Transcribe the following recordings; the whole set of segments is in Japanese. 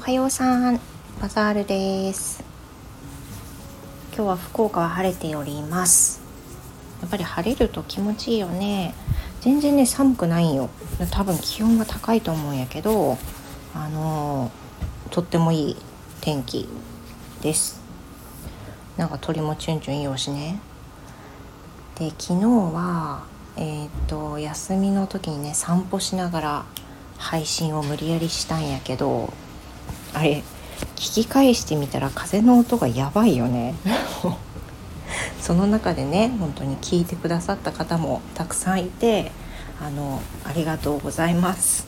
おはようさん。バザールです。今日は福岡は晴れております。やっぱり晴れると気持ちいいよね。全然ね寒くないよ。多分気温が高いと思うんやけどあのとってもいい天気です。なんか鳥もチュンチュンいいよしね。で昨日はえっ、と休みの時にね散歩しながら配信を無理やりしたんやけどあれ聞き返してみたら風の音がやばいよね。その中でね本当に聞いてくださった方もたくさんいてあのありがとうございます。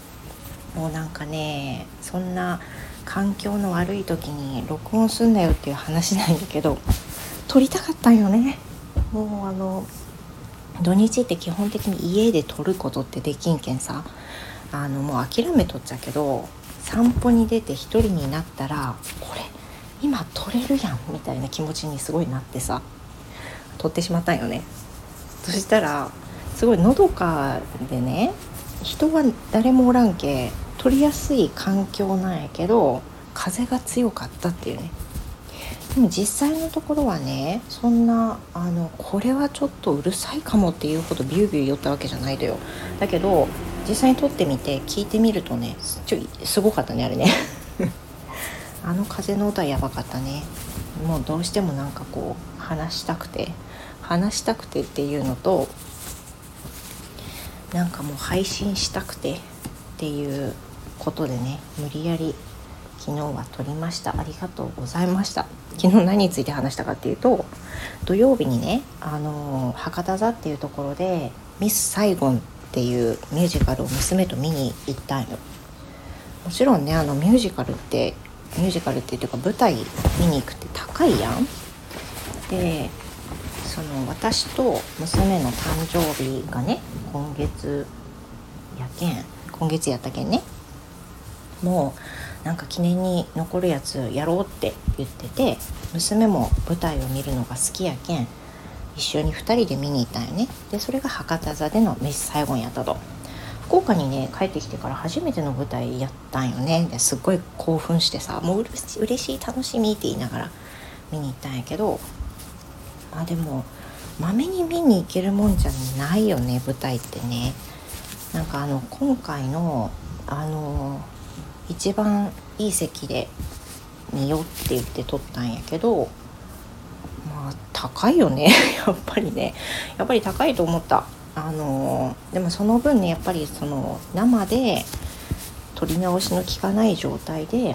もうなんかねそんな環境の悪い時に録音すんなよっていう話なんだけど撮りたかったんよね。もうあの土日って基本的に家で撮ることってできんけんさ。あのもう諦めとっちゃけど散歩に出て一人になったらこれ今撮れるやんみたいな気持ちにすごいなってさ撮ってしまったんよね。そしたらすごいのどかでね人は誰もおらんけ撮りやすい環境なんやけど風が強かったっていうね。でも実際のところはねそんなあのこれはちょっとうるさいかもっていうほどビュービュー言ったわけじゃないのよ。だけど実際に撮ってみて聞いてみるとねちょすごかったねあれね。あの風の音はやばかったね。もうどうしてもなんかこう話したくて話したくてっていうのとなんかもう配信したくてっていうことでね無理やり昨日は撮りました。ありがとうございました。昨日何について話したかっていうと土曜日にねあの博多座っていうところでミス・サイゴンっていうミュージカルを娘と見に行ったんよ。もちろんねあのミュージカルってミュージカルっていうか舞台見に行くって高いやん。でその私と娘の誕生日がね今月やけん今月やったけんね。もうなんか記念に残るやつやろうって言ってて娘も舞台を見るのが好きやけん一緒に2人で見に行ったんよね。でそれが博多座でのメス最後にやったと。福岡にね帰ってきてから初めての舞台やったんよね。ですっごい興奮してさもううれしい楽しみって言いながら見に行ったんやけどまあでもまめに見に行けるもんじゃないよね舞台ってね。なんかあの今回のあの一番いい席で見ようって言って撮ったんやけどまあ高いよね。やっぱりね。やっぱり高いと思った。あのでもその分ねやっぱりその生で撮り直しの効かない状態で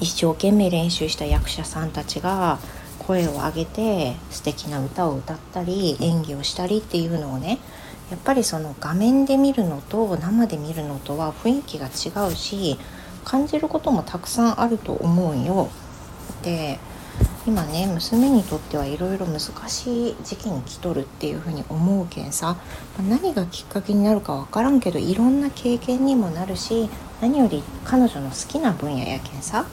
一生懸命練習した役者さんたちが声を上げて素敵な歌を歌ったり演技をしたりっていうのをねやっぱりその画面で見るのと生で見るのとは雰囲気が違うし感じることもたくさんあると思うよ。で今ね娘にとってはいろいろ難しい時期に来とるっていうふうに思うけんさ何がきっかけになるか分からんけどいろんな経験にもなるし何より彼女の好きな分野やけんさ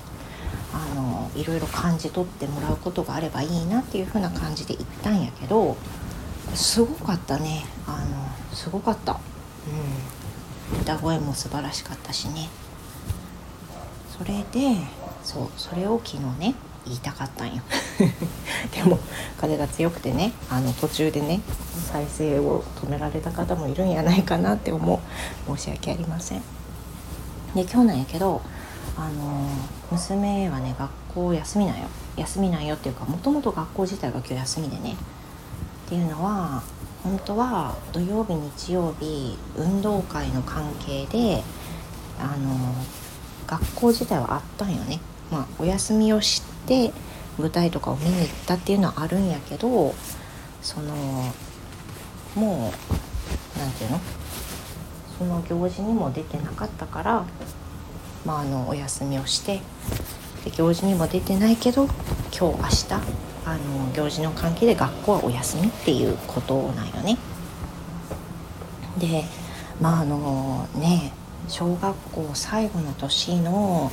あのいろいろ感じ取ってもらうことがあればいいなっていうふうな感じで言ったんやけどすごかったね。あのすごかった、うん、歌声も素晴らしかったしね。それでそうそれを昨日ね言いたかったんよ。でも風が強くてねあの途中でね再生を止められた方もいるんやないかなって思う。申し訳ありません。で今日なんやけどあの娘はね学校休みなんよ。休みなんよっていうかもともと学校自体が今日休みでねっていうのは本当は土曜日日曜日運動会の関係であの学校自体はあったんよね。まあお休みをして舞台とかを見に行ったっていうのはあるんやけどそのもう何て言うの？その行事にも出てなかったからまああのお休みをしてで行事にも出てないけど今日明日あの行事の関係で学校はお休みっていうことなんよね。でまああのね小学校最後の年の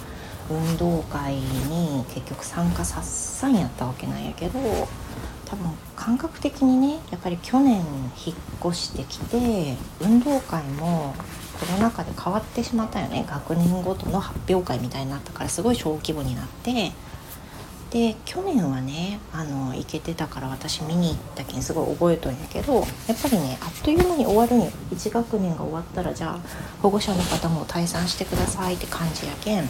運動会に結局参加さっさんやったわけなんやけど多分感覚的にねやっぱり去年引っ越してきて運動会もコロナ禍で変わってしまったよね学年ごとの発表会みたいになったからすごい小規模になってで去年はねあの行けてたから私見に行ったけんすごい覚えとんやけどやっぱりねあっという間に終わるんよ1学年が終わったらじゃあ保護者の方も退散してくださいって感じやけん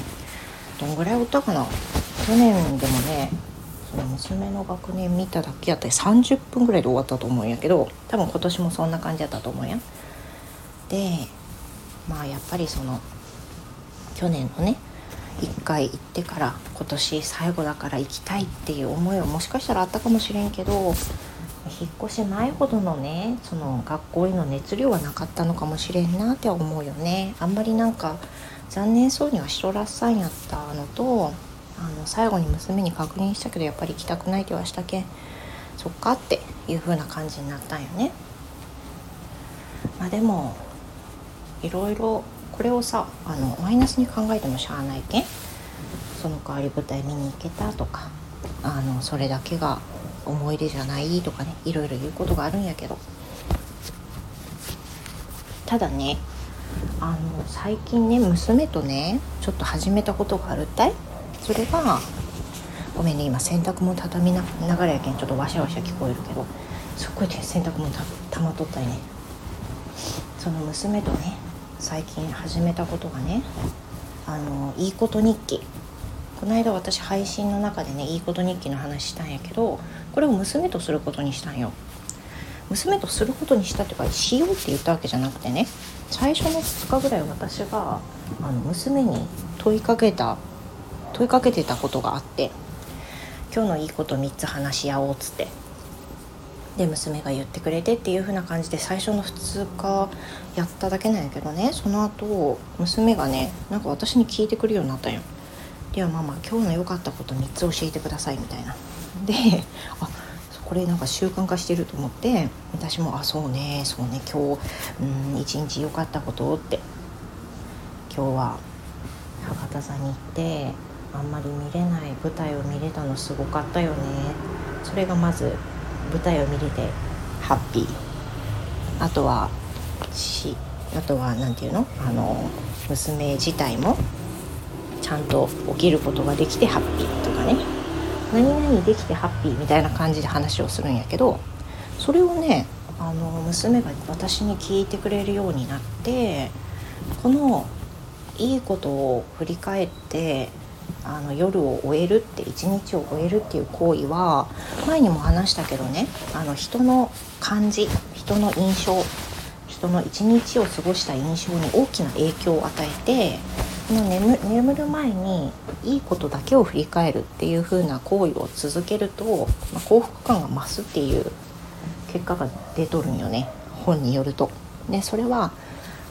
どんぐらいおったかな去年でもねその娘の学年見ただけやったり30分ぐらいで終わったと思うんやけど多分今年もそんな感じやったと思うやん。でまあやっぱりその去年のね1回行ってから今年最後だから行きたいっていう思いはもしかしたらあったかもしれんけど引っ越し前ほどのねその学校への熱量はなかったのかもしれんなって思うよね。あんまりなんか残念そうにはしとらっさんやったのとあの最後に娘に確認したけどやっぱり行きたくないって言わしたけんそっかっていう風な感じになったんよね。まあでもいろいろこれをさあのマイナスに考えてもしゃあないけんその代わり舞台見に行けたとかあのそれだけが思い出じゃないとかねいろいろ言うことがあるんやけど。ただねあの最近ね娘とねちょっと始めたことがあるったい？それがごめんね今洗濯物畳みながらやけんちょっとワシャワシャ聞こえるけどすっごいね洗濯物たたまっとったりね。その娘とね最近始めたことがねあのいいこと日記。この間私配信の中でねいいこと日記の話したんやけどこれを娘とすることにしたんよ。娘とすることにしたっていうかしようって言ったわけじゃなくてね最初の2日ぐらい私があの娘に問いかけた問いかけてたことがあって今日のいいこと3つ話し合おうっつって。で娘が言ってくれてっていう風な感じで最初の2日やっただけなんやけどねその後娘がねなんか私に聞いてくるようになったんよ。ではママ今日の良かったこと3つ教えてくださいみたいな。であこれなんか習慣化してると思って私も「あそうねそうね今日うん一日良かったこと」って今日は博多座に行ってあんまり見れない舞台を見れたのすごかったよねそれがまず舞台を見れてハッピー。あとはしあとは何て言うの？あの娘自体もちゃんと起きることができてハッピーとかね。何々できてハッピーみたいな感じで話をするんやけどそれをねあの娘が私に聞いてくれるようになってこのいいことを振り返ってあの夜を終えるって一日を終えるっていう行為は前にも話したけどねあの人の感じ人の印象人の一日を過ごした印象に大きな影響を与えてこの眠眠る前にいいことだけを振り返るっていう風な行為を続けると、まあ、幸福感が増すっていう結果が出とるんよね本によると。でそれは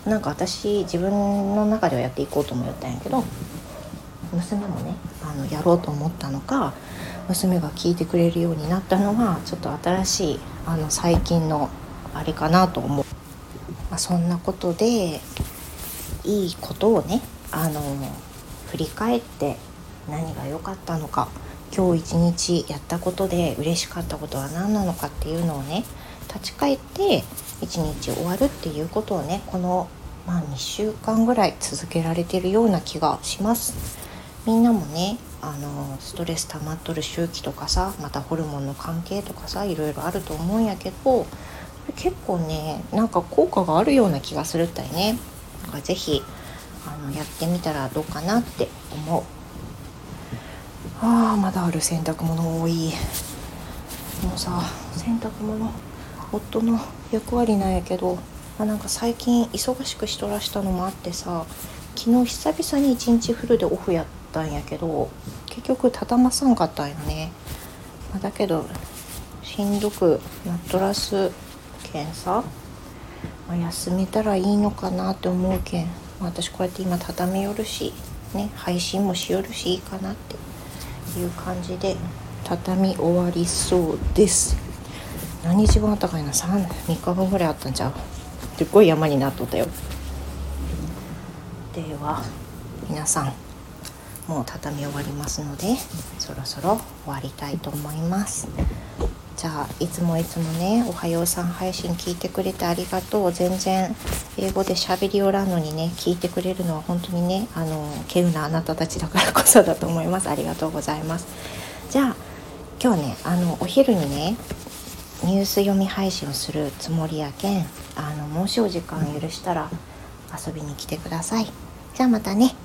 なんか私自分の中ではやっていこうと思ったんやけど娘もねあのやろうと思ったのか娘が聞いてくれるようになったのはちょっと新しいあの最近のあれかなと思う、まあ、そんなことでいいことをねあの振り返って何が良かったのか今日一日やったことで嬉しかったことは何なのかっていうのをね立ち返って一日終わるっていうことをねこの、まあ、2週間ぐらい続けられてるような気がします。みんなもねあのストレス溜まっとる周期とかさまたホルモンの関係とかさいろいろあると思うんやけど結構ねなんか効果があるような気がするったいね。だから是非あのやってみたらどうかなって思う。あーまだある洗濯物多い。もうさ洗濯物夫の役割なんやけど、まあ、なんか最近忙しくしとらしたのもあってさ昨日久々に一日フルでオフやってたんやけど結局畳まさんかったんよね、ま、だけどしんどくなっとらすけんさ、まあ、休めたらいいのかなって思うけん、まあ、私こうやって今畳みよるしね配信もしよるしいいかなっていう感じで畳み終わりそうです。何日分あったかいな？3, 3日分ぐらいあったんちゃう？すっごい山になっとったよ。では皆さんもう畳み終わりますのでそろそろ終わりたいと思います。じゃあいつもいつもね「おはようさん配信聞いてくれてありがとう」全然英語で喋りおらんのにね聞いてくれるのは本当にねあの稀有なあなたたちだからこそだと思います。ありがとうございます。じゃあ今日ねあのお昼にねニュース読み配信をするつもりやけんあのもしお時間許したら遊びに来てください。じゃあまたね。